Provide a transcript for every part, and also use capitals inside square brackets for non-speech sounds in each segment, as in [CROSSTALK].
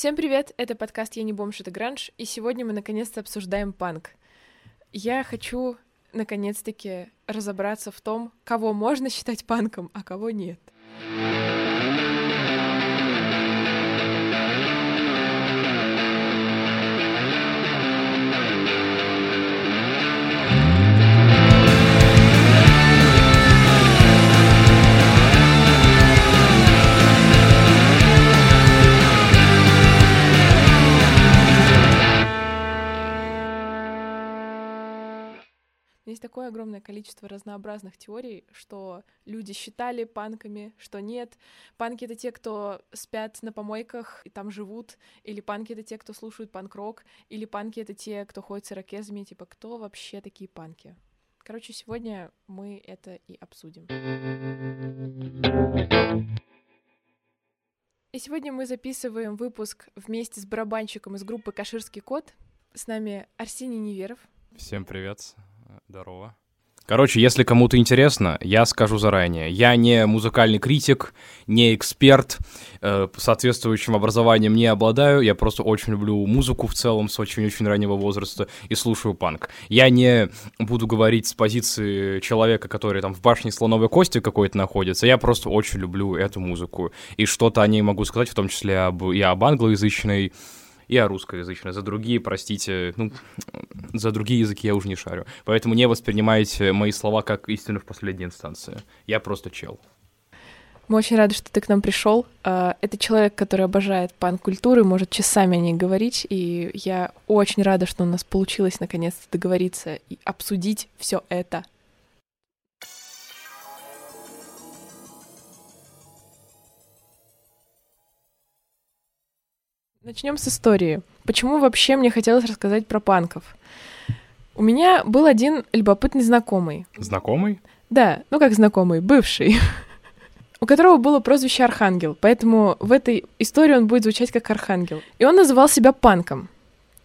Всем привет, это подкаст «Я не бомж, это гранж», и сегодня мы наконец-то обсуждаем панк. Я хочу наконец-таки разобраться в том, кого можно считать панком, а кого нет. Есть такое огромное количество разнообразных теорий, что люди считали панками, что нет. Панки — это те, кто спят на помойках и там живут, или панки — это те, кто слушают панк-рок, или панки — это те, кто ходит с ирокезами, типа, кто вообще такие панки? Короче, сегодня мы это и обсудим. И сегодня мы записываем выпуск вместе с барабанщиком из группы «Каширский кот». С нами Арсений Неверов. Всем привет. Здорово. Короче, если кому-то интересно, я скажу заранее. Я не музыкальный критик, не эксперт, э, соответствующим образованием не обладаю. Я просто очень люблю музыку в целом с очень-очень раннего возраста и слушаю панк. Я не буду говорить с позиции человека, который там в башне слоновой кости какой-то находится. Я просто очень люблю эту музыку. И что-то о ней могу сказать, в том числе об, и об англоязычной и о русскоязычной. За другие, простите, ну, за другие языки я уже не шарю. Поэтому не воспринимайте мои слова как истину в последней инстанции. Я просто чел. Мы очень рады, что ты к нам пришел. А, это человек, который обожает панк-культуру, может часами о ней говорить, и я очень рада, что у нас получилось наконец-то договориться и обсудить все это. Начнем с истории. Почему вообще мне хотелось рассказать про панков? У меня был один любопытный знакомый. Знакомый? Да, ну как знакомый, бывший. у которого было прозвище Архангел, поэтому в этой истории он будет звучать как Архангел. И он называл себя панком.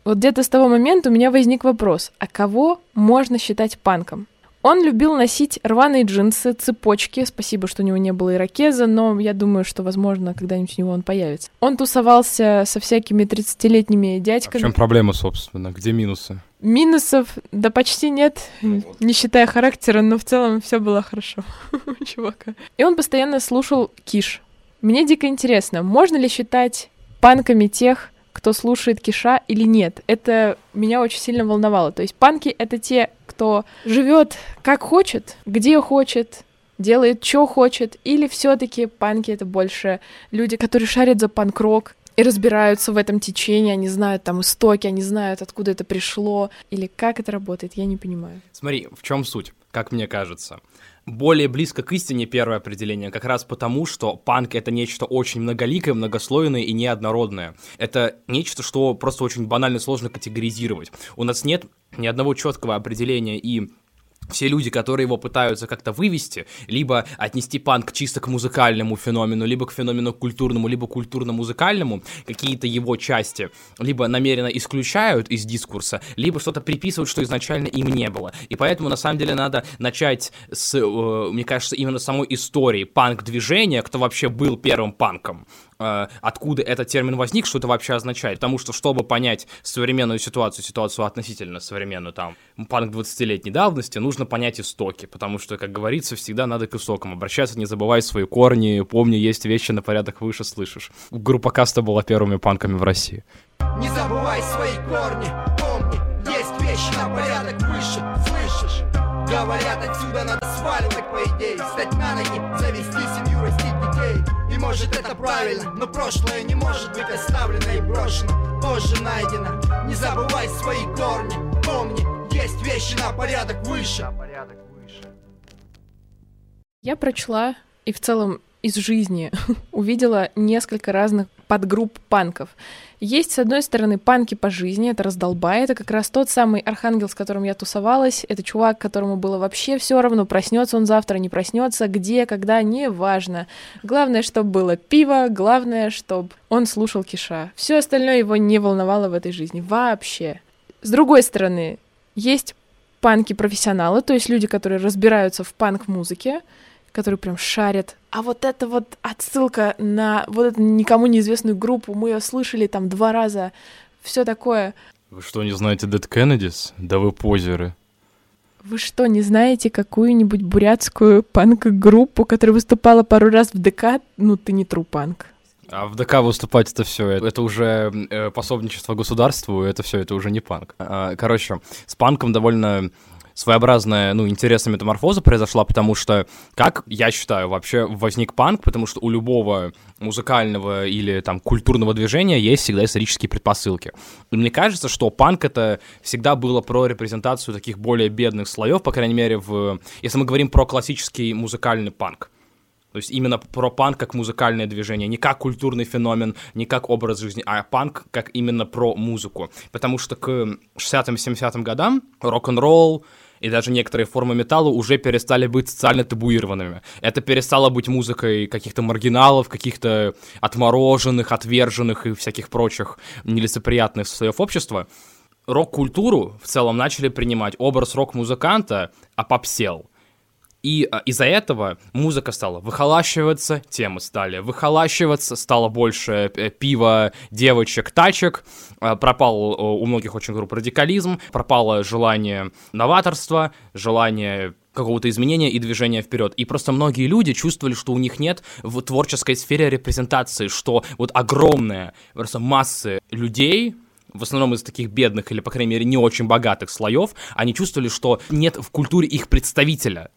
Вот где-то с того момента у меня возник вопрос, а кого можно считать панком? Он любил носить рваные джинсы, цепочки. Спасибо, что у него не было ирокеза, но я думаю, что, возможно, когда-нибудь у него он появится. Он тусовался со всякими 30-летними дядьками. А в чем проблема, собственно? Где минусы? Минусов, да почти нет, не считая характера, но в целом все было хорошо [LAUGHS] у чувака. И он постоянно слушал Киш. Мне дико интересно, можно ли считать панками тех, кто слушает Киша или нет. Это меня очень сильно волновало. То есть панки — это те, кто живет как хочет, где хочет, делает, что хочет, или все-таки панки это больше люди, которые шарят за панк-рок и разбираются в этом течении, они знают там истоки, они знают, откуда это пришло, или как это работает, я не понимаю. Смотри, в чем суть, как мне кажется более близко к истине первое определение, как раз потому, что панк — это нечто очень многоликое, многослойное и неоднородное. Это нечто, что просто очень банально сложно категоризировать. У нас нет ни одного четкого определения и все люди, которые его пытаются как-то вывести, либо отнести панк чисто к музыкальному феномену, либо к феномену культурному, либо культурно-музыкальному, какие-то его части, либо намеренно исключают из дискурса, либо что-то приписывают, что изначально им не было. И поэтому, на самом деле, надо начать с, э, мне кажется, именно самой истории панк-движения, кто вообще был первым панком. Э, откуда этот термин возник, что это вообще означает. Потому что, чтобы понять современную ситуацию, ситуацию относительно современную, там, панк 20-летней давности, нужно понять истоки, потому что, как говорится, всегда надо к истокам обращаться, не забывай свои корни, помни, есть вещи на порядок выше, слышишь. Группа Каста была первыми панками в России. Не забывай свои корни, помни, есть вещи на порядок выше, слышишь? Говорят, отсюда надо сваливать, по идее, встать на ноги, завести семью, растить может это правильно, но прошлое не может быть оставлено и брошено. Позже найдено, не забывай свои корни. Помни, есть вещи на порядок выше. Я прочла и в целом из жизни [LAUGHS] увидела несколько разных подгрупп панков. Есть, с одной стороны, панки по жизни, это раздолбай, это как раз тот самый архангел, с которым я тусовалась, это чувак, которому было вообще все равно, проснется он завтра, не проснется, где, когда, не важно. Главное, чтобы было пиво, главное, чтобы он слушал Киша. Все остальное его не волновало в этой жизни вообще. С другой стороны, есть панки-профессионалы, то есть люди, которые разбираются в панк-музыке, которые прям шарят. А вот это вот отсылка на вот эту никому неизвестную группу, мы ее слышали там два раза, все такое. Вы что, не знаете Dead Kennedys? Да вы позеры. Вы что, не знаете какую-нибудь бурятскую панк-группу, которая выступала пару раз в ДК? Ну, ты не трупанк. А в ДК выступать это все, это уже э, пособничество государству, это все, это уже не панк. А, короче, с панком довольно своеобразная, ну, интересная метаморфоза произошла, потому что, как я считаю, вообще возник панк, потому что у любого музыкального или там культурного движения есть всегда исторические предпосылки. И мне кажется, что панк это всегда было про репрезентацию таких более бедных слоев, по крайней мере, в, если мы говорим про классический музыкальный панк. То есть именно про панк как музыкальное движение, не как культурный феномен, не как образ жизни, а панк как именно про музыку. Потому что к 60-70-м годам рок-н-ролл, и даже некоторые формы металла уже перестали быть социально табуированными. Это перестало быть музыкой каких-то маргиналов, каких-то отмороженных, отверженных и всяких прочих нелицеприятных слоев общества. Рок-культуру в целом начали принимать. Образ рок-музыканта опопсел. И а, из-за этого музыка стала выхолащиваться, темы стали выхолащиваться, стало больше э, пива, девочек, тачек, а, пропал у многих очень групп радикализм, пропало желание новаторства, желание какого-то изменения и движения вперед. И просто многие люди чувствовали, что у них нет в творческой сфере репрезентации, что вот огромная просто массы людей, в основном из таких бедных или, по крайней мере, не очень богатых слоев, они чувствовали, что нет в культуре их представителя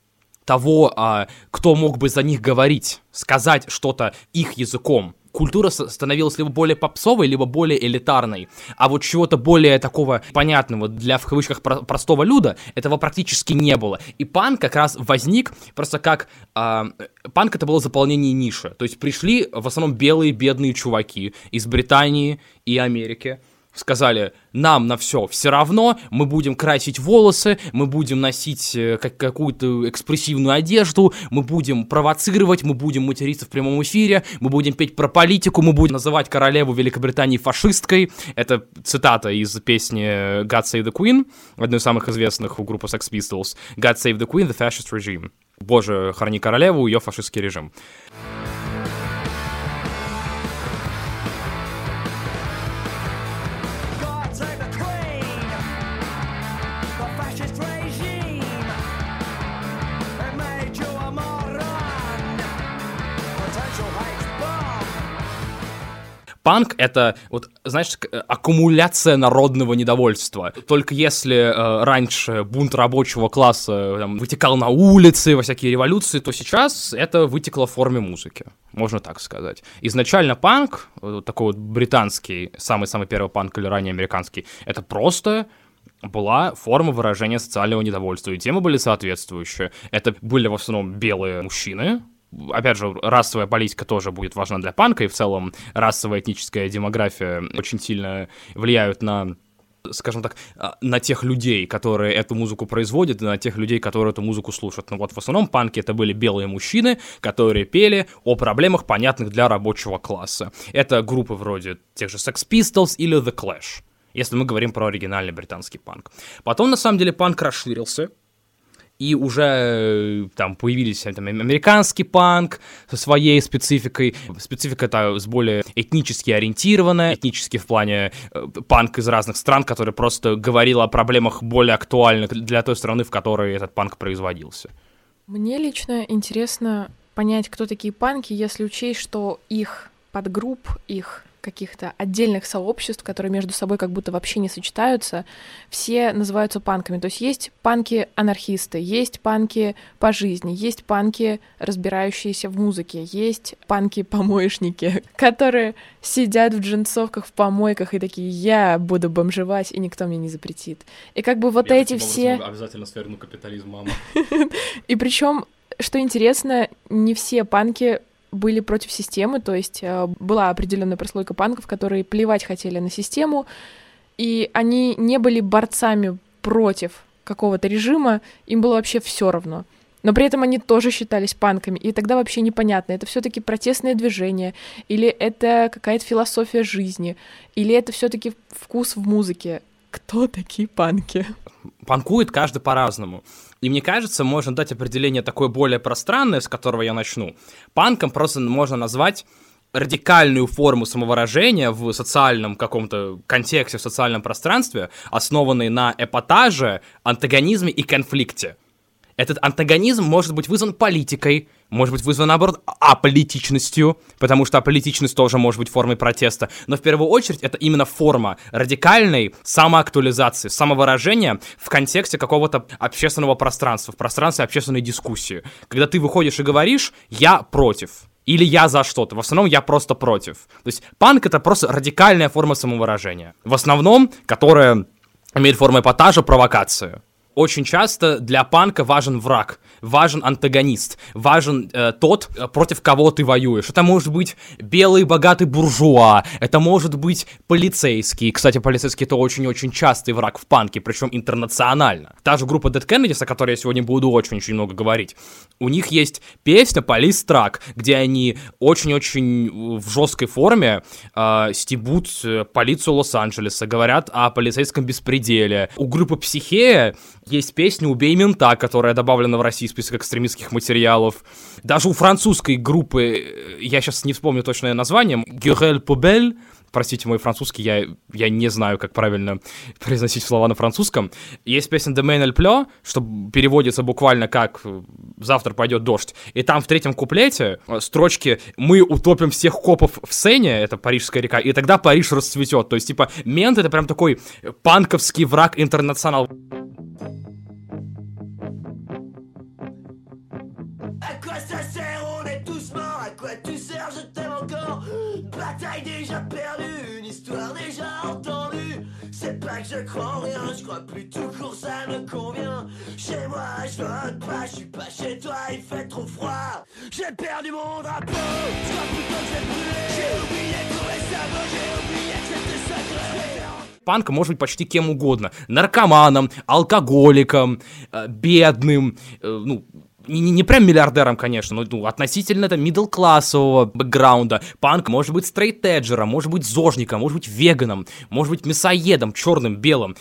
того, а, кто мог бы за них говорить, сказать что-то их языком. Культура становилась либо более попсовой, либо более элитарной. А вот чего-то более такого понятного для, в кавычках, про- простого люда, этого практически не было. И панк как раз возник просто как... А, панк это было заполнение ниши. То есть пришли в основном белые бедные чуваки из Британии и Америки, сказали, нам на все все равно, мы будем красить волосы, мы будем носить э, как, какую-то экспрессивную одежду, мы будем провоцировать, мы будем материться в прямом эфире, мы будем петь про политику, мы будем называть королеву Великобритании фашисткой. Это цитата из песни God Save the Queen, одной из самых известных у группы Sex Pistols. God Save the Queen, the fascist regime. Боже, храни королеву, ее фашистский режим. Панк — это, вот, знаешь, э, аккумуляция народного недовольства. Только если э, раньше бунт рабочего класса э, там, вытекал на улицы, во всякие революции, то сейчас это вытекло в форме музыки, можно так сказать. Изначально панк, вот такой вот британский, самый-самый первый панк или ранее американский, это просто была форма выражения социального недовольства, и темы были соответствующие. Это были в основном белые мужчины, опять же, расовая политика тоже будет важна для панка, и в целом расовая этническая демография очень сильно влияют на скажем так, а, на тех людей, которые эту музыку производят, на тех людей, которые эту музыку слушают. Ну вот в основном панки это были белые мужчины, которые пели о проблемах, понятных для рабочего класса. Это группы вроде тех же Sex Pistols или The Clash, если мы говорим про оригинальный британский панк. Потом, на самом деле, панк расширился, и уже э, там появились там, американский панк со своей спецификой. Специфика это с более этнически ориентированная, этнически в плане э, панк из разных стран, который просто говорил о проблемах более актуальных для той страны, в которой этот панк производился. Мне лично интересно понять, кто такие панки, если учесть, что их подгрупп, их каких-то отдельных сообществ, которые между собой как будто вообще не сочетаются, все называются панками. То есть есть панки-анархисты, есть панки по жизни, есть панки, разбирающиеся в музыке, есть панки-помоечники, [LAUGHS] которые сидят в джинсовках в помойках и такие, я буду бомжевать, и никто мне не запретит. И как бы вот я эти все... Обязательно сверну капитализм, мама. [LAUGHS] И причем что интересно, не все панки были против системы, то есть э, была определенная прослойка панков, которые плевать хотели на систему, и они не были борцами против какого-то режима, им было вообще все равно. Но при этом они тоже считались панками, и тогда вообще непонятно, это все-таки протестное движение, или это какая-то философия жизни, или это все-таки вкус в музыке. Кто такие панки? Панкует каждый по-разному. И мне кажется, можно дать определение такое более пространное, с которого я начну. Панком просто можно назвать радикальную форму самовыражения в социальном каком-то контексте, в социальном пространстве, основанной на эпатаже, антагонизме и конфликте. Этот антагонизм может быть вызван политикой, может быть вызван, наоборот, аполитичностью, потому что аполитичность тоже может быть формой протеста. Но в первую очередь это именно форма радикальной самоактуализации, самовыражения в контексте какого-то общественного пространства, в пространстве общественной дискуссии. Когда ты выходишь и говоришь «я против», или я за что-то. В основном я просто против. То есть панк это просто радикальная форма самовыражения. В основном, которая имеет форму эпатажа, провокацию очень часто для панка важен враг, важен антагонист, важен э, тот, э, против кого ты воюешь. Это может быть белый богатый буржуа, это может быть полицейский. Кстати, полицейский это очень-очень частый враг в панке, причем интернационально. Та же группа Dead Kennedys, о которой я сегодня буду очень-очень много говорить, у них есть песня Police Track, где они очень-очень в жесткой форме э, стебут э, полицию Лос-Анджелеса, говорят о полицейском беспределе. У группы Психея есть песня «Убей мента», которая добавлена в России в список экстремистских материалов. Даже у французской группы, э, я сейчас не вспомню точное название, «Гюрель Пубель», простите мой французский, я, я не знаю, как правильно [LAUGHS] произносить слова на французском. Есть песня «Demain el pleu», что переводится буквально как «Завтра пойдет дождь». И там в третьем куплете э, строчки «Мы утопим всех копов в Сене», это Парижская река, и тогда Париж расцветет. То есть, типа, мент — это прям такой панковский враг интернационал. Je crois rien, je crois plus tout court, ça me convient. Chez moi, je vote pas, je suis pas chez toi, il fait trop froid. J'ai perdu mon drapeau, je crois plutôt que j'ai brûlé. J'ai oublié tous mes sabots, j'ai oublié que c'était sacré. Панк может быть почти кем угодно. Наркоманом, алкоголиком, бедным, ну, не, не, не прям миллиардером, конечно, но ну, относительно это middle-классового бэкграунда. Панк может быть стрейт-эджером, может быть зожником, может быть веганом, может быть мясоедом, черным, белым.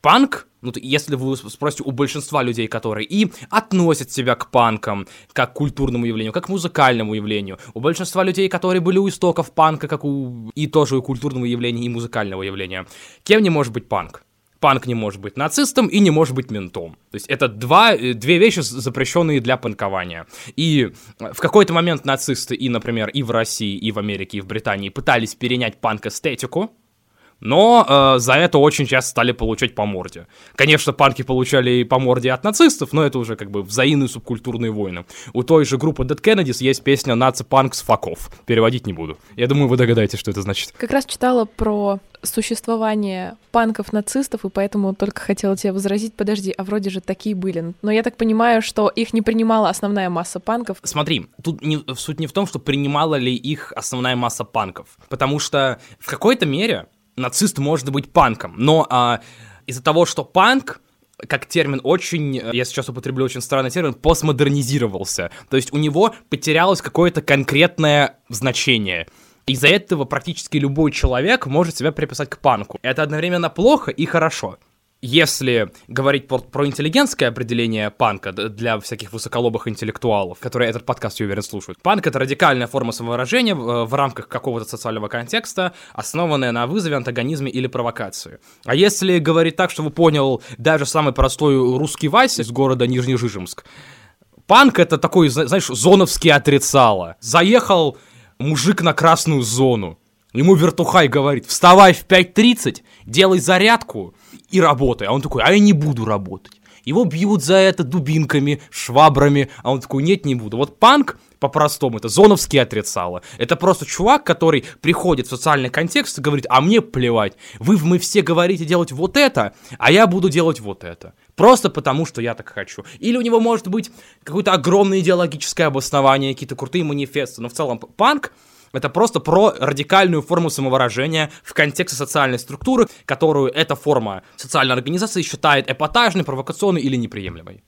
Панк, ну, если вы спросите у большинства людей, которые и относят себя к панкам, как к культурному явлению, как к музыкальному явлению, у большинства людей, которые были у истоков панка, как у и тоже у культурного явления, и музыкального явления, кем не может быть панк? Панк не может быть нацистом и не может быть ментом. То есть это два, э, две вещи, запрещенные для панкования. И в какой-то момент нацисты и, например, и в России, и в Америке, и в Британии пытались перенять панк-эстетику, но э, за это очень часто стали получать по морде. Конечно, панки получали по морде от нацистов, но это уже как бы взаимные субкультурные войны. У той же группы Dead Kennedys есть песня «Наци панк с факов». Переводить не буду. Я думаю, вы догадаетесь, что это значит. Как раз читала про существование панков-нацистов, и поэтому только хотела тебе возразить, подожди, а вроде же такие были. Но я так понимаю, что их не принимала основная масса панков. Смотри, тут не, суть не в том, что принимала ли их основная масса панков, потому что в какой-то мере нацист может быть панком, но а, из-за того, что панк как термин очень, я сейчас употреблю очень странный термин, постмодернизировался. То есть у него потерялось какое-то конкретное значение. Из-за этого практически любой человек может себя приписать к панку. Это одновременно плохо и хорошо если говорить про, про интеллигентское определение панка для всяких высоколобых интеллектуалов, которые этот подкаст, я уверен, слушают, панк — это радикальная форма самовыражения в, рамках какого-то социального контекста, основанная на вызове, антагонизме или провокации. А если говорить так, что вы понял даже самый простой русский Вася из города Нижнежижемск, панк — это такой, знаешь, зоновский отрицало. Заехал мужик на красную зону, ему вертухай говорит, вставай в 5.30, делай зарядку, и работай. А он такой, а я не буду работать. Его бьют за это дубинками, швабрами, а он такой, нет, не буду. Вот панк, по-простому, это зоновский отрицало. Это просто чувак, который приходит в социальный контекст и говорит, а мне плевать, вы, мы все говорите делать вот это, а я буду делать вот это. Просто потому, что я так хочу. Или у него может быть какое-то огромное идеологическое обоснование, какие-то крутые манифесты, но в целом панк это просто про радикальную форму самовыражения в контексте социальной структуры, которую эта форма социальной организации считает эпатажной, провокационной или неприемлемой.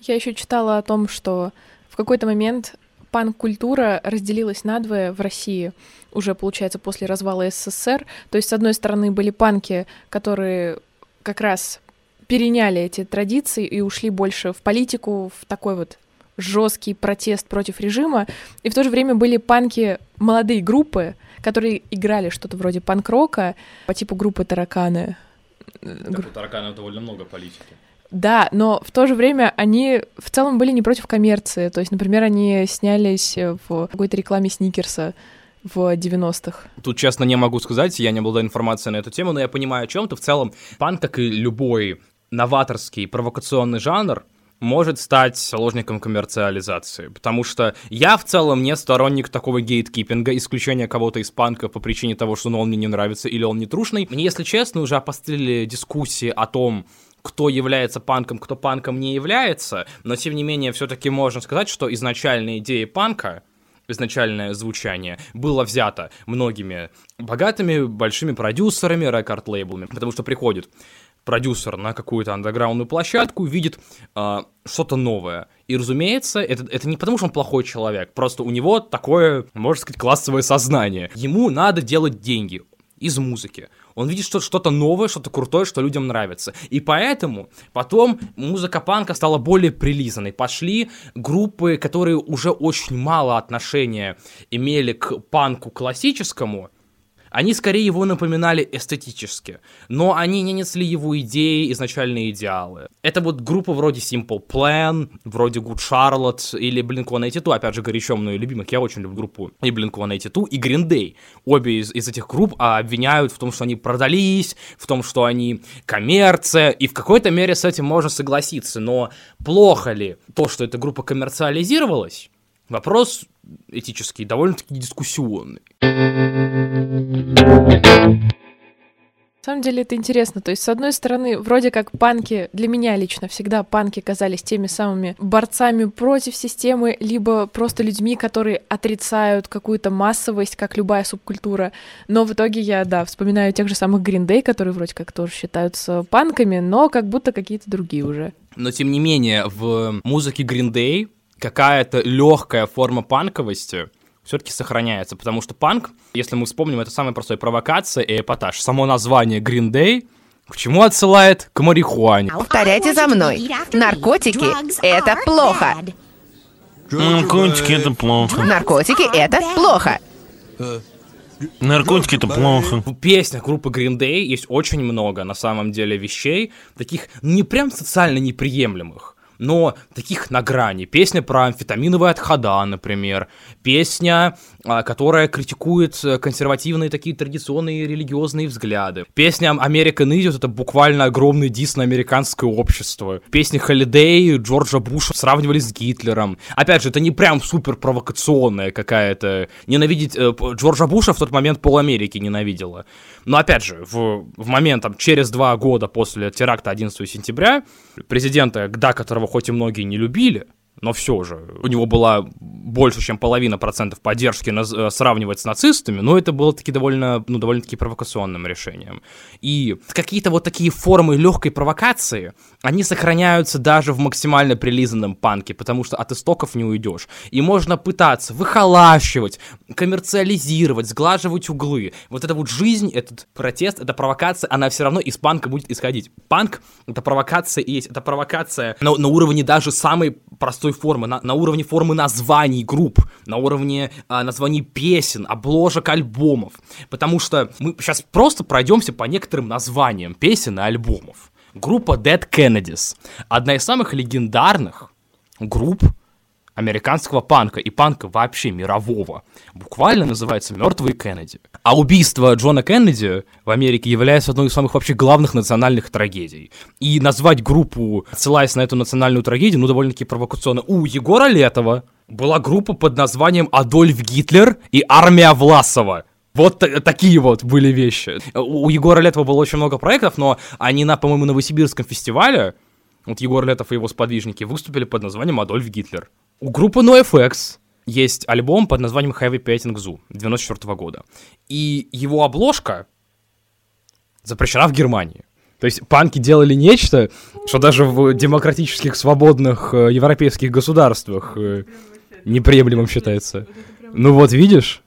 Я еще читала о том, что в какой-то момент панк-культура разделилась надвое в России уже, получается, после развала СССР. То есть, с одной стороны, были панки, которые как раз переняли эти традиции и ушли больше в политику, в такой вот жесткий протест против режима. И в то же время были панки, молодые группы, которые играли что-то вроде панк-рока по типу группы «Тараканы». Так, у «Тараканов» довольно много политики. Да, но в то же время они в целом были не против коммерции. То есть, например, они снялись в какой-то рекламе Сникерса в 90-х. Тут, честно, не могу сказать, я не обладаю информацией на эту тему, но я понимаю, о чем ты. В целом, панк, как и любой новаторский провокационный жанр, может стать заложником коммерциализации. Потому что я в целом не сторонник такого гейткипинга, исключения кого-то из панка по причине того, что ну, он мне не нравится или он не трушный. Мне, если честно, уже опострили дискуссии о том, кто является панком, кто панком не является, но тем не менее все-таки можно сказать, что изначальная идея панка изначальное звучание было взято многими богатыми, большими продюсерами, рекорд-лейблами, потому что приходит продюсер на какую-то андеграундную площадку, видит э, что-то новое. И, разумеется, это, это не потому, что он плохой человек, просто у него такое, можно сказать, классовое сознание. Ему надо делать деньги из музыки. Он видит что- что-то новое, что-то крутое, что людям нравится. И поэтому потом музыка панка стала более прилизанной. Пошли группы, которые уже очень мало отношения имели к панку классическому, они скорее его напоминали эстетически, но они не несли его идеи, изначальные идеалы. Это вот группа вроде Simple Plan, вроде Good Charlotte или Blink-182, опять же, горячо мной любимых, я очень люблю группу и Blink-182, и Green Day. Обе из, из этих групп а, обвиняют в том, что они продались, в том, что они коммерция, и в какой-то мере с этим можно согласиться, но плохо ли то, что эта группа коммерциализировалась? Вопрос этический, довольно-таки дискуссионный. На самом деле это интересно. То есть, с одной стороны, вроде как панки, для меня лично всегда панки казались теми самыми борцами против системы, либо просто людьми, которые отрицают какую-то массовость, как любая субкультура. Но в итоге я, да, вспоминаю тех же самых Day, которые вроде как тоже считаются панками, но как будто какие-то другие уже. Но тем не менее, в музыке Green Day какая-то легкая форма панковости все-таки сохраняется, потому что панк, если мы вспомним, это самая простая провокация и эпатаж. Само название Green Day к чему отсылает? К марихуане. Повторяйте за мной. Наркотики — это плохо. Наркотики это плохо. Наркотики — это плохо. Наркотики это плохо. В песнях группы Green Day есть очень много, на самом деле, вещей, таких не прям социально неприемлемых, но таких на грани. Песня про амфетаминовые отхода, например. Песня, а, которая критикует э, консервативные такие традиционные религиозные взгляды. Песня American Idiot — это буквально огромный дис на американское общество. Песни Холидей Джорджа Буша сравнивали с Гитлером. Опять же, это не прям супер провокационная какая-то... Ненавидеть... Э, Джорджа Буша в тот момент пол Америки ненавидела. Но опять же, в, в момент там, через два года после теракта 11 сентября президента, да, которого хоть и многие не любили, но все же, у него была больше, чем половина процентов поддержки на, э, сравнивать с нацистами, но это было таки довольно, ну, довольно-таки провокационным решением. И какие-то вот такие формы легкой провокации, они сохраняются даже в максимально прилизанном панке, потому что от истоков не уйдешь. И можно пытаться выхолащивать, коммерциализировать, сглаживать углы. Вот эта вот жизнь, этот протест, эта провокация, она все равно из панка будет исходить. Панк — это провокация и есть. Это провокация на, на уровне даже самой простой формы, на, на уровне формы названий групп, на уровне а, названий песен, обложек альбомов. Потому что мы сейчас просто пройдемся по некоторым названиям песен и альбомов. Группа Dead Kennedys. Одна из самых легендарных групп американского панка и панка вообще мирового. Буквально называется «Мертвые Кеннеди». А убийство Джона Кеннеди в Америке является одной из самых вообще главных национальных трагедий. И назвать группу, ссылаясь на эту национальную трагедию, ну, довольно-таки провокационно. У Егора Летова была группа под названием «Адольф Гитлер и армия Власова». Вот такие вот были вещи. У Егора Летова было очень много проектов, но они на, по-моему, Новосибирском фестивале, вот Егор Летов и его сподвижники выступили под названием «Адольф Гитлер». У группы NoFX есть альбом под названием Heavy Petting Zoo 94 года. И его обложка запрещена в Германии. То есть панки делали нечто, что даже в демократических, свободных э, европейских государствах э, неприемлемым считается. Ну вот видишь?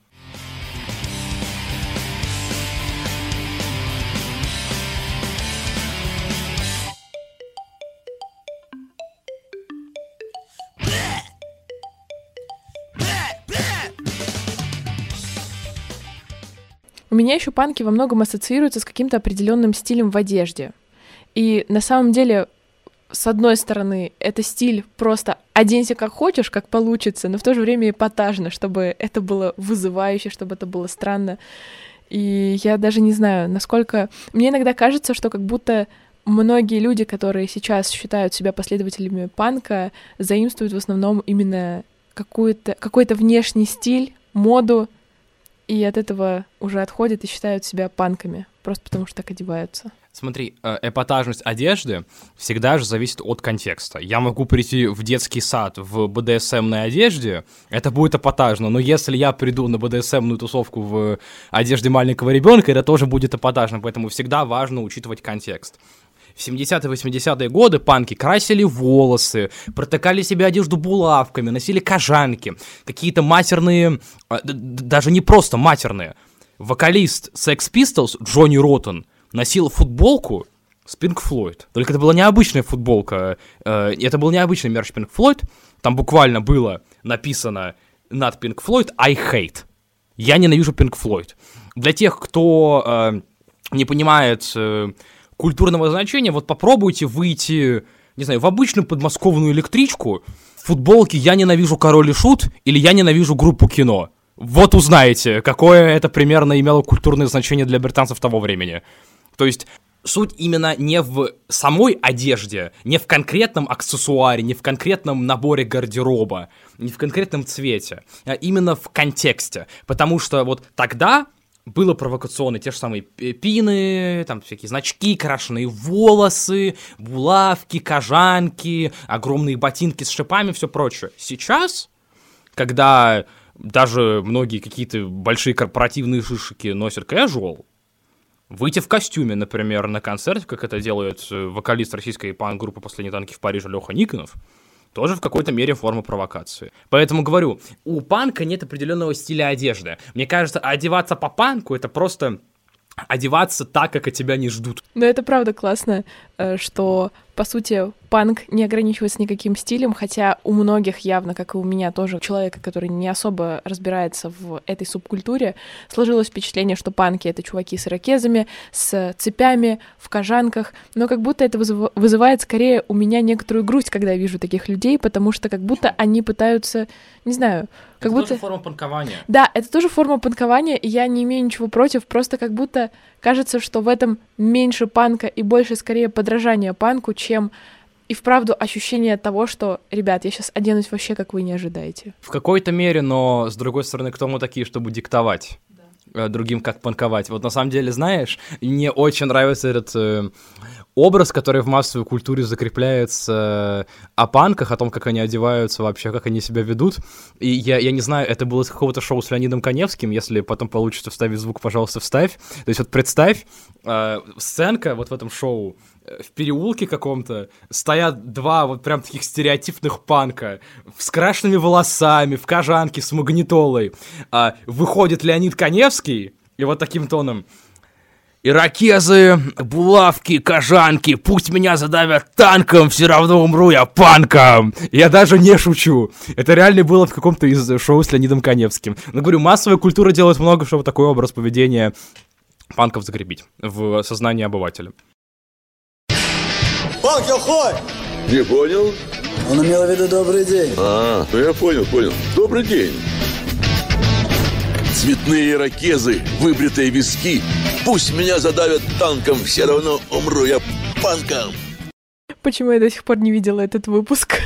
У меня еще панки во многом ассоциируются с каким-то определенным стилем в одежде. И на самом деле, с одной стороны, это стиль просто оденься как хочешь, как получится, но в то же время эпатажно, чтобы это было вызывающе, чтобы это было странно. И я даже не знаю, насколько... Мне иногда кажется, что как будто многие люди, которые сейчас считают себя последователями панка, заимствуют в основном именно какой-то какой-то внешний стиль, моду, и от этого уже отходят и считают себя панками, просто потому что так одеваются. Смотри, э, эпатажность одежды всегда же зависит от контекста. Я могу прийти в детский сад в БДСМной одежде, это будет эпатажно, но если я приду на БДСМную тусовку в одежде маленького ребенка, это тоже будет эпатажно, поэтому всегда важно учитывать контекст. В 70-е 80-е годы панки красили волосы, протыкали себе одежду булавками, носили кожанки, какие-то матерные, а, даже не просто матерные. Вокалист Sex Pistols Джонни Роттон носил футболку с Pink Floyd. Только это была необычная футболка, э, это был необычный мерч Pink Floyd, там буквально было написано над Pink Floyd I hate. Я ненавижу Pink Floyd. Для тех, кто э, не понимает э, культурного значения, вот попробуйте выйти, не знаю, в обычную подмосковную электричку, в футболке «Я ненавижу король и шут» или «Я ненавижу группу кино». Вот узнаете, какое это примерно имело культурное значение для британцев того времени. То есть суть именно не в самой одежде, не в конкретном аксессуаре, не в конкретном наборе гардероба, не в конкретном цвете, а именно в контексте. Потому что вот тогда было провокационно, те же самые пины, там всякие значки, крашеные волосы, булавки, кожанки, огромные ботинки с шипами, все прочее. Сейчас, когда даже многие какие-то большие корпоративные шишики носят casual, выйти в костюме, например, на концерт, как это делает э, вокалист российской панк-группы «Последние танки в Париже» Леха Никонов, тоже в какой-то мере форма провокации. Поэтому говорю, у панка нет определенного стиля одежды. Мне кажется, одеваться по панку это просто одеваться так, как от тебя не ждут. Но это правда классно, э, что, по сути, панк не ограничивается никаким стилем, хотя у многих явно, как и у меня тоже, человека, который не особо разбирается в этой субкультуре, сложилось впечатление, что панки — это чуваки с ирокезами, с цепями, в кожанках, но как будто это вызывает скорее у меня некоторую грусть, когда я вижу таких людей, потому что как будто они пытаются, не знаю, как это будто... тоже форма панкования. Да, это тоже форма панкования, и я не имею ничего против, просто как будто кажется, что в этом меньше панка и больше скорее подражания панку, чем и вправду ощущение того, что, ребят, я сейчас оденусь вообще, как вы не ожидаете. В какой-то мере, но с другой стороны, кто мы такие, чтобы диктовать? Э, другим как панковать. Вот на самом деле, знаешь, мне очень нравится этот э, образ, который в массовой культуре закрепляется э, о панках, о том, как они одеваются вообще, как они себя ведут. И я, я не знаю, это было с какого-то шоу с Леонидом Коневским, если потом получится вставить звук, пожалуйста, вставь. То есть вот представь, э, сценка вот в этом шоу, в переулке каком-то стоят два вот прям таких стереотипных панка с крашенными волосами, в кожанке, с магнитолой. А, выходит Леонид Коневский и вот таким тоном Иракезы, булавки, кожанки, пусть меня задавят танком, все равно умру я панком. Я даже не шучу. Это реально было в каком-то из шоу с Леонидом Коневским. Но говорю, массовая культура делает много, чтобы такой образ поведения панков закрепить в сознании обывателя. Панк, я хой! Не понял? Он имел в виду добрый день. А, ну я понял, понял. Добрый день. Цветные ракезы, выбритые виски. Пусть меня задавят танком, все равно умру я панком. Почему я до сих пор не видела этот выпуск?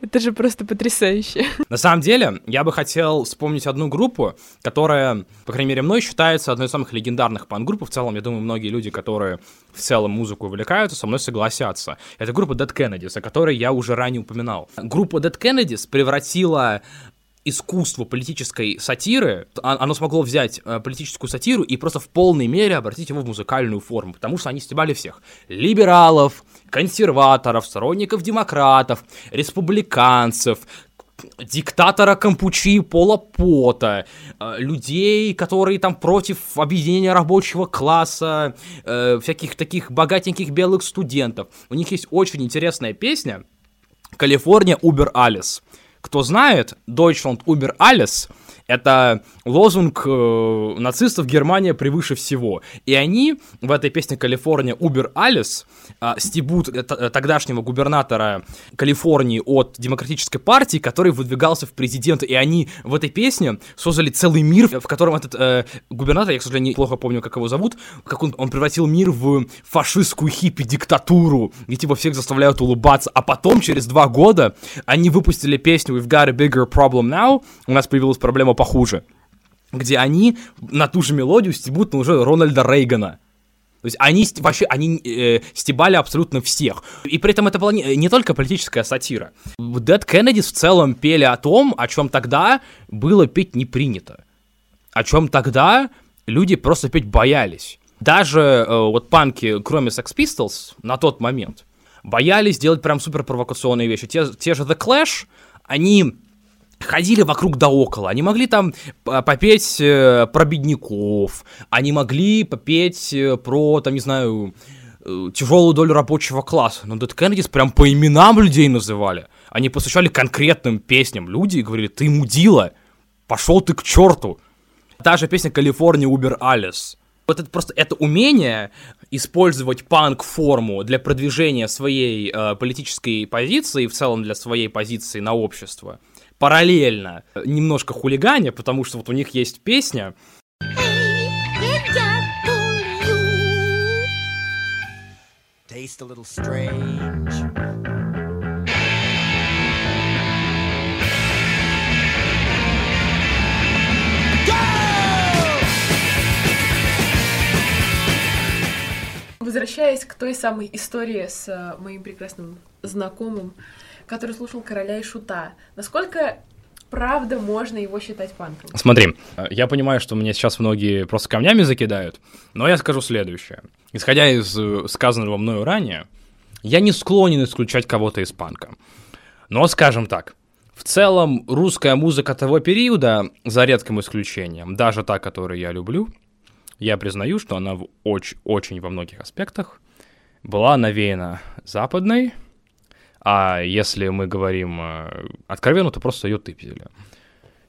Это же просто потрясающе. [LAUGHS] На самом деле, я бы хотел вспомнить одну группу, которая, по крайней мере, мной считается одной из самых легендарных пан-групп. В целом, я думаю, многие люди, которые в целом музыку увлекаются, со мной согласятся. Это группа Dead Kennedys, о которой я уже ранее упоминал. Группа Dead Kennedys превратила искусство политической сатиры, а, оно смогло взять э, политическую сатиру и просто в полной мере обратить его в музыкальную форму, потому что они стебали всех. Либералов, консерваторов, сторонников демократов, республиканцев, диктатора Кампучи Пола Пота, э, людей, которые там против объединения рабочего класса, э, всяких таких богатеньких белых студентов. У них есть очень интересная песня «Калифорния Убер Алис». Кто знает, Deutschland Uber Alles — Это лозунг э, нацистов Германия превыше всего. И они в этой песне Калифорния Убер Алис э, стебут э, т- тогдашнего губернатора Калифорнии от демократической партии, который выдвигался в президенты. И они в этой песне создали целый мир, в котором этот э, губернатор, я, к сожалению, плохо помню, как его зовут, как он, он превратил мир в фашистскую хиппи-диктатуру, где типа всех заставляют улыбаться. А потом, через два года, они выпустили песню We've got a bigger problem now, у нас появилась проблема похуже, где они на ту же мелодию стебут, но уже Рональда Рейгана. То есть они вообще они э, стебали абсолютно всех. И при этом это была не, не только политическая сатира. Dead Kennedys в целом пели о том, о чем тогда было петь не принято. О чем тогда люди просто петь боялись. Даже э, вот панки, кроме Sex Pistols, на тот момент, боялись делать прям супер провокационные вещи. Те, те же The Clash, они ходили вокруг да около. Они могли там п- попеть э, про бедняков, они могли попеть э, про, там, не знаю, э, тяжелую долю рабочего класса. Но Dead Kennedys прям по именам людей называли. Они посвящали конкретным песням. Люди говорили, ты мудила, пошел ты к черту. Та же песня Калифорния Убер Алис. Вот это просто это умение использовать панк-форму для продвижения своей э, политической позиции, в целом для своей позиции на общество, параллельно немножко хулиганя, потому что вот у них есть песня, Taste a little strange. Возвращаясь к той самой истории с э, моим прекрасным знакомым, который слушал короля и шута, насколько правда можно его считать панком? Смотри, э, я понимаю, что мне сейчас многие просто камнями закидают, но я скажу следующее. Исходя из э, сказанного мною ранее, я не склонен исключать кого-то из панка. Но, скажем так, в целом русская музыка того периода, за редким исключением, даже та, которую я люблю, я признаю, что она в очень, очень во многих аспектах была навеяна западной, а если мы говорим э, откровенно, то просто ее тыпили.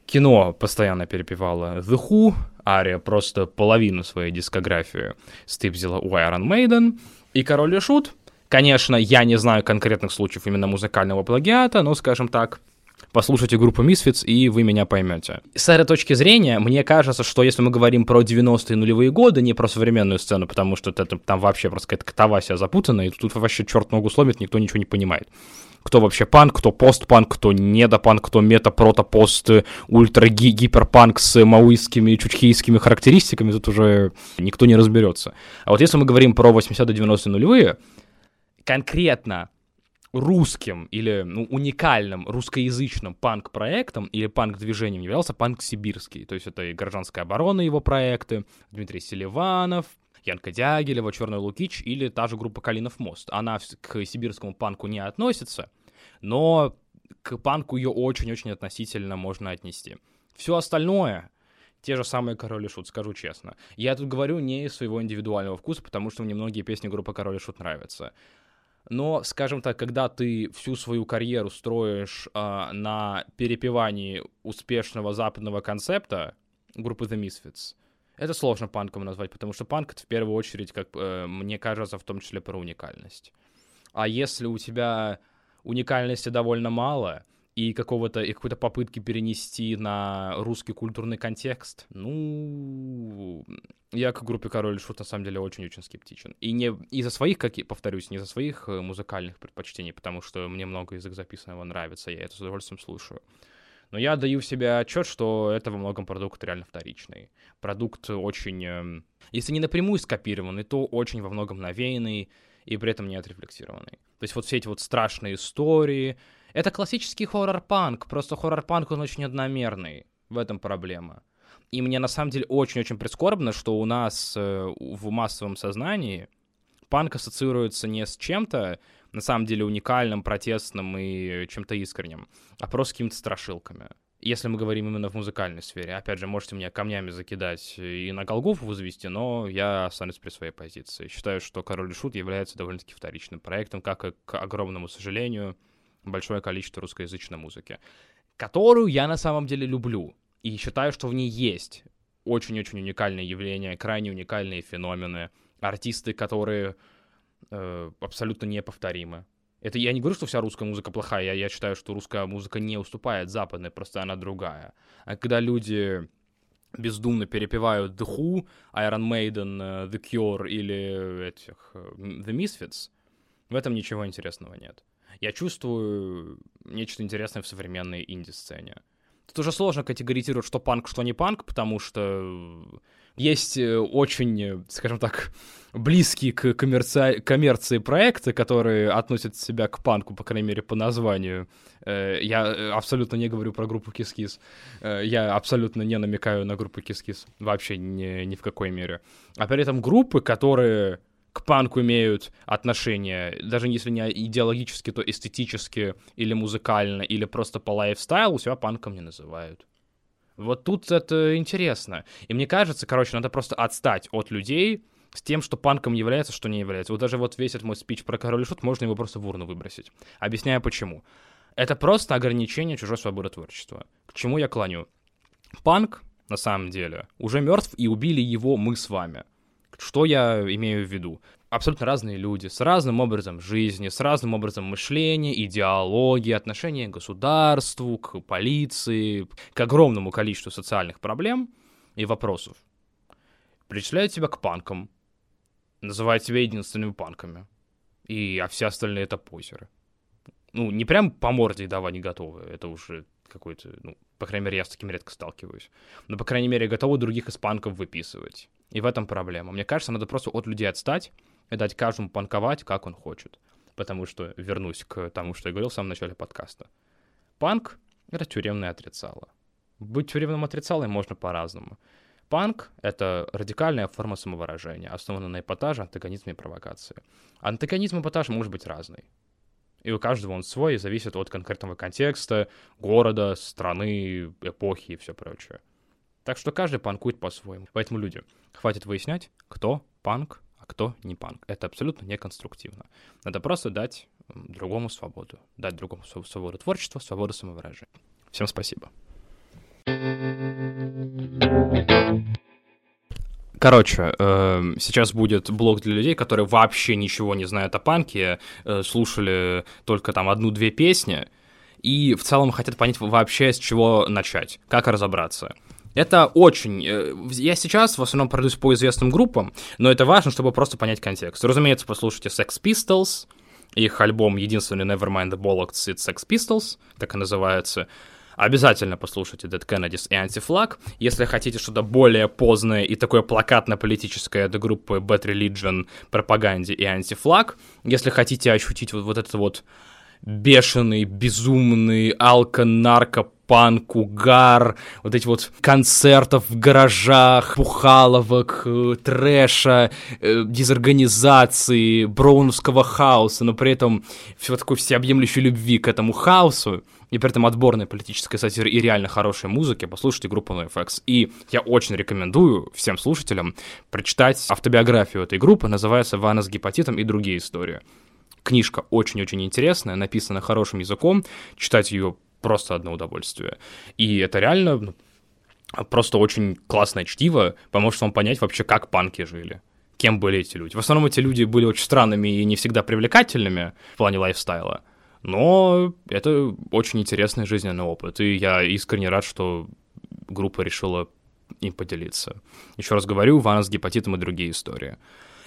Кино постоянно перепевало The Who, Ария просто половину своей дискографии стыпзила у Iron Maiden, и Король и Шут, конечно, я не знаю конкретных случаев именно музыкального плагиата, но, скажем так, послушайте группу Misfits, и вы меня поймете. С этой точки зрения, мне кажется, что если мы говорим про 90-е нулевые годы, не про современную сцену, потому что это, там вообще просто какая-то катавасия запутанная, и тут вообще черт ногу сломит, никто ничего не понимает. Кто вообще панк, кто постпанк, кто недопанк, кто мета, прото, пост, ультра, ги- гиперпанк с маоистскими, чучхийскими характеристиками, тут уже никто не разберется. А вот если мы говорим про 80-90-е нулевые, конкретно русским или ну, уникальным русскоязычным панк-проектом или панк-движением являлся панк сибирский. То есть это и гражданская оборона его проекты, Дмитрий Селиванов, Янка Дягилева, Черный Лукич или та же группа Калинов мост. Она к сибирскому панку не относится, но к панку ее очень-очень относительно можно отнести. Все остальное, те же самые Король и Шут, скажу честно. Я тут говорю не из своего индивидуального вкуса, потому что мне многие песни группы Король и Шут нравятся. Но, скажем так, когда ты всю свою карьеру строишь а, на перепевании успешного западного концепта группы The Misfits, это сложно панком назвать, потому что панк это в первую очередь, как э, мне кажется, в том числе про уникальность. А если у тебя уникальности довольно мало и какого-то и какой-то попытки перенести на русский культурный контекст, ну, я к группе Король Шут на самом деле очень-очень скептичен. И не из-за своих, как и повторюсь, не из-за своих э, музыкальных предпочтений, потому что мне много язык записанного нравится, я это с удовольствием слушаю. Но я даю себе отчет, что это во многом продукт реально вторичный. Продукт очень, эм, если не напрямую скопированный, то очень во многом навеянный и при этом не отрефлексированный. То есть вот все эти вот страшные истории, это классический хоррор-панк, просто хоррор-панк, он очень одномерный. В этом проблема. И мне на самом деле очень-очень прискорбно, что у нас э, в массовом сознании панк ассоциируется не с чем-то, на самом деле, уникальным, протестным и чем-то искренним, а просто с какими-то страшилками. Если мы говорим именно в музыкальной сфере. Опять же, можете меня камнями закидать и на Голгофу возвести, но я останусь при своей позиции. Считаю, что «Король и Шут» является довольно-таки вторичным проектом, как и, к огромному сожалению, большое количество русскоязычной музыки, которую я на самом деле люблю. И считаю, что в ней есть очень-очень уникальные явления, крайне уникальные феномены, артисты, которые э, абсолютно неповторимы. Это я не говорю, что вся русская музыка плохая, я, я считаю, что русская музыка не уступает западной, просто она другая. А когда люди бездумно перепевают The Who, Iron Maiden, э, The Cure или этих э, The Misfits, в этом ничего интересного нет. Я чувствую нечто интересное в современной инди-сцене. Тут уже сложно категоризировать, что панк, что не панк, потому что есть э, очень, скажем так, близкие к коммерци... коммерции проекты, которые относят себя к панку, по крайней мере, по названию. Э, я э, абсолютно не говорю про группу Кис-Кис. Я абсолютно не намекаю на группу Кис-Кис. Вообще ни, ни в какой мере. А при этом группы, которые к панку имеют отношение, даже если не идеологически, то эстетически или музыкально, или просто по лайфстайлу, себя панком не называют. Вот тут это интересно. И мне кажется, короче, надо просто отстать от людей с тем, что панком является, что не является. Вот даже вот весь этот мой спич про король шут можно его просто в урну выбросить. Объясняю почему. Это просто ограничение чужой свободы творчества. К чему я клоню? Панк, на самом деле, уже мертв, и убили его мы с вами. Что я имею в виду? Абсолютно разные люди, с разным образом жизни, с разным образом мышления, идеологии, отношения к государству, к полиции, к огромному количеству социальных проблем и вопросов. Причисляют себя к панкам, называют себя единственными панками. И, а все остальные это позеры. Ну, не прям по морде давай не готовы, это уже какой-то, ну, по крайней мере, я с таким редко сталкиваюсь. Но, по крайней мере, готовы других из панков выписывать. И в этом проблема. Мне кажется, надо просто от людей отстать и дать каждому панковать, как он хочет. Потому что, вернусь к тому, что я говорил в самом начале подкаста. Панк — это тюремное отрицало. Быть тюремным отрицалой можно по-разному. Панк — это радикальная форма самовыражения, основанная на эпатаже, антагонизме и провокации. Антагонизм и эпатаж может быть разный. И у каждого он свой, и зависит от конкретного контекста, города, страны, эпохи и все прочее. Так что каждый панкует по-своему. Поэтому, люди, хватит выяснять, кто панк, а кто не панк. Это абсолютно неконструктивно. Надо просто дать другому свободу. Дать другому свободу творчества, свободу самовыражения. Всем спасибо. Короче, э, сейчас будет блог для людей, которые вообще ничего не знают о панке, э, слушали только там одну-две песни, и в целом хотят понять вообще, с чего начать, как разобраться. Это очень... Э, я сейчас в основном пройдусь по известным группам, но это важно, чтобы просто понять контекст. Разумеется, послушайте Sex Pistols, их альбом единственный Nevermind the Bollocks It's Sex Pistols, так и называется. Обязательно послушайте Dead Kennedys и Anti-Flag. Если хотите что-то более позднее и такое плакатно-политическое от группы Bad Religion, Пропаганде и Anti-Flag. Если хотите ощутить вот, вот этот вот бешеный, безумный алко-нарко панк, угар, вот эти вот концертов в гаражах, пухаловок, э, трэша, э, дезорганизации, броуновского хаоса, но при этом все такой всеобъемлющей любви к этому хаосу, и при этом отборной политической сатиры и реально хорошей музыки, послушайте группу NoFX. И я очень рекомендую всем слушателям прочитать автобиографию этой группы, называется «Ванна с гепатитом и другие истории». Книжка очень-очень интересная, написана хорошим языком, читать ее просто одно удовольствие. И это реально ну, просто очень классное чтиво, поможет вам понять вообще, как панки жили кем были эти люди. В основном эти люди были очень странными и не всегда привлекательными в плане лайфстайла, но это очень интересный жизненный опыт, и я искренне рад, что группа решила им поделиться. Еще раз говорю, Ванна с гепатитом и другие истории.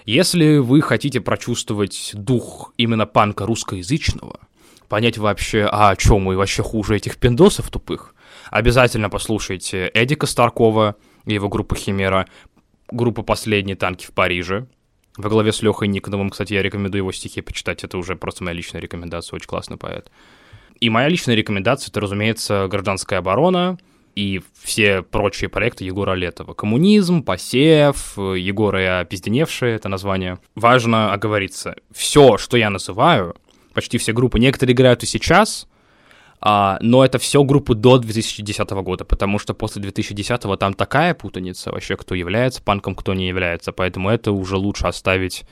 Если вы хотите прочувствовать дух именно панка русскоязычного, понять вообще, а что мы вообще хуже этих пиндосов тупых, обязательно послушайте Эдика Старкова и его группы Химера, группа «Последние танки в Париже», во главе с Лехой Никоновым, кстати, я рекомендую его стихи почитать, это уже просто моя личная рекомендация, очень классный поэт. И моя личная рекомендация, это, разумеется, «Гражданская оборона», и все прочие проекты Егора Летова. Коммунизм, посев, Егора и опизденевшие, это название. Важно оговориться. Все, что я называю, почти все группы, некоторые играют и сейчас, а, но это все группы до 2010 года, потому что после 2010 там такая путаница вообще, кто является панком, кто не является, поэтому это уже лучше оставить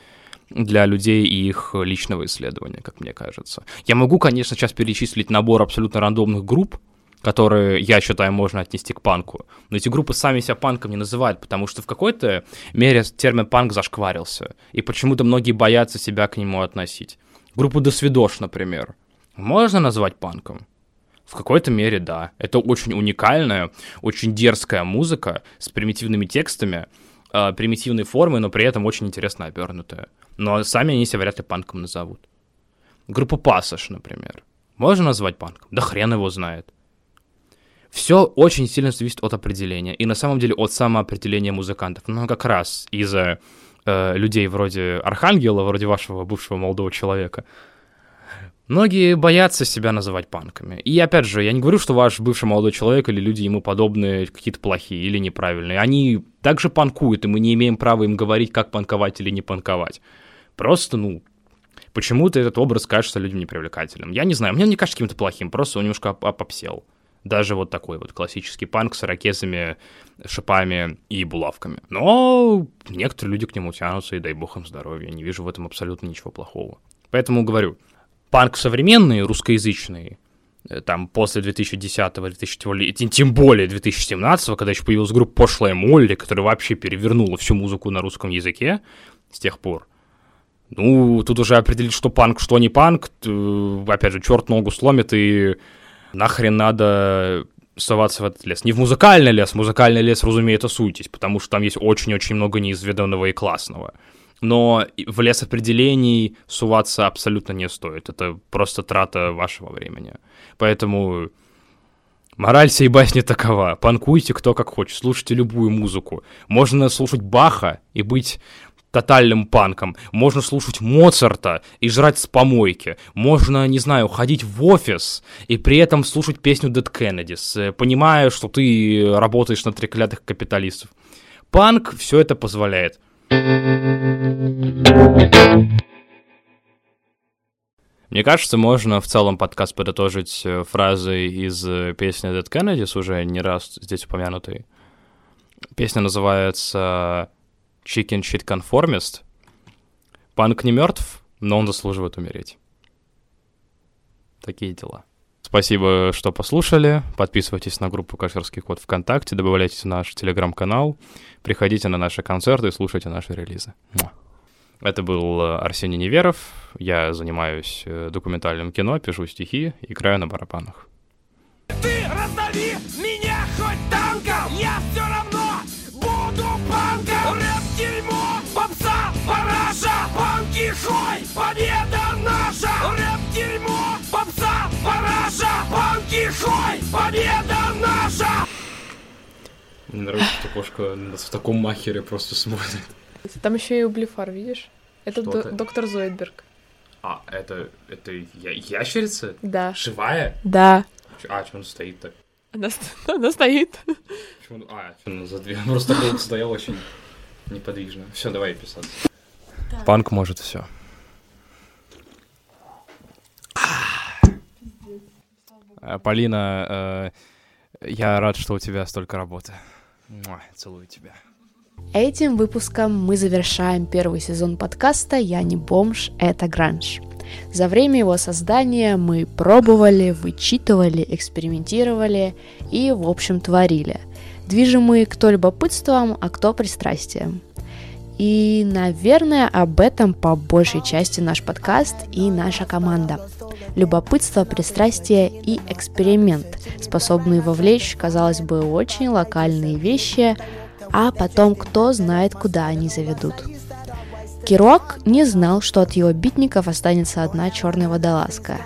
для людей и их личного исследования, как мне кажется. Я могу, конечно, сейчас перечислить набор абсолютно рандомных групп, которые, я считаю, можно отнести к панку. Но эти группы сами себя панком не называют, потому что в какой-то мере термин панк зашкварился. И почему-то многие боятся себя к нему относить. Группу Досвидош, например. Можно назвать панком? В какой-то мере, да. Это очень уникальная, очень дерзкая музыка с примитивными текстами, э, примитивной формой, но при этом очень интересно обернутая. Но сами они себя вряд ли панком назовут. Группу Пассаж, например. Можно назвать панком? Да хрен его знает. Все очень сильно зависит от определения. И на самом деле от самоопределения музыкантов. Ну, как раз из-за э, людей вроде Архангела, вроде вашего бывшего молодого человека. Многие боятся себя называть панками. И опять же, я не говорю, что ваш бывший молодой человек или люди ему подобные какие-то плохие или неправильные. Они также панкуют, и мы не имеем права им говорить, как панковать или не панковать. Просто, ну, почему-то этот образ кажется людям непривлекательным. Я не знаю, мне он не кажется каким-то плохим, просто он немножко опопсел. Даже вот такой вот классический панк с ракезами, шипами и булавками. Но некоторые люди к нему тянутся, и дай бог им здоровья. Не вижу в этом абсолютно ничего плохого. Поэтому говорю, панк современный, русскоязычный, э, там после 2010-го, 2000, тем более 2017 когда еще появилась группа Пошлая Молли, которая вообще перевернула всю музыку на русском языке с тех пор. Ну, тут уже определить, что панк, что не панк, опять же, черт ногу сломит, и нахрен надо соваться в этот лес. Не в музыкальный лес, музыкальный лес, разумеется, суйтесь, потому что там есть очень-очень много неизведанного и классного но в лес определений суваться абсолютно не стоит. Это просто трата вашего времени. Поэтому мораль сей басни такова. Панкуйте кто как хочет, слушайте любую музыку. Можно слушать Баха и быть тотальным панком. Можно слушать Моцарта и жрать с помойки. Можно, не знаю, ходить в офис и при этом слушать песню Dead Kennedys, понимая, что ты работаешь на треклятых капиталистов. Панк все это позволяет. Мне кажется, можно в целом подкаст подытожить э, фразой из э, песни Dead Kennedys, уже не раз здесь упомянутой. Песня называется Chicken Shit Conformist. Панк не мертв, но он заслуживает умереть. Такие дела. Спасибо, что послушали. Подписывайтесь на группу Кашерский код ВКонтакте, добавляйтесь в наш телеграм-канал, приходите на наши концерты и слушайте наши релизы. Это был э, Арсений Неверов. Я занимаюсь э, документальным кино, пишу стихи, играю на барабанах. Ты раздави хой, победа наша. Мне нравится, что кошка в таком махере просто смотрит. Там еще и Ублифар, видишь? Это до- доктор Зоидберг. А, это, это я- ящерица? Да. Живая? Да. А, что он стоит так? Она, она стоит. Почему? А, что она за дверь? Просто долго стоял очень неподвижно. Все, давай писаться. Панк может все. Э, Полина, э, я рад, что у тебя столько работы. Целую тебя. Этим выпуском мы завершаем первый сезон подкаста «Я не бомж, это гранж». За время его создания мы пробовали, вычитывали, экспериментировали и, в общем, творили. Движимые кто любопытством, а кто пристрастием. И, наверное, об этом по большей части наш подкаст и наша команда. Любопытство, пристрастие и эксперимент, способные вовлечь, казалось бы, очень локальные вещи, а потом кто знает, куда они заведут. Кирок не знал, что от его битников останется одна черная водолазка.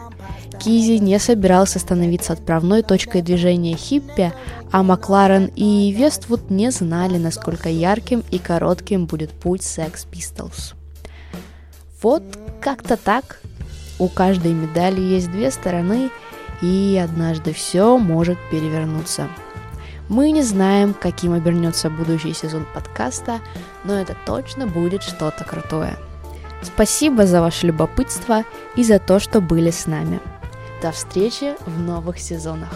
Кизи не собирался становиться отправной точкой движения хиппи, а Макларен и Вествуд не знали, насколько ярким и коротким будет путь Sex Pistols. Вот как-то так. У каждой медали есть две стороны, и однажды все может перевернуться – мы не знаем, каким обернется будущий сезон подкаста, но это точно будет что-то крутое. Спасибо за ваше любопытство и за то, что были с нами. До встречи в новых сезонах.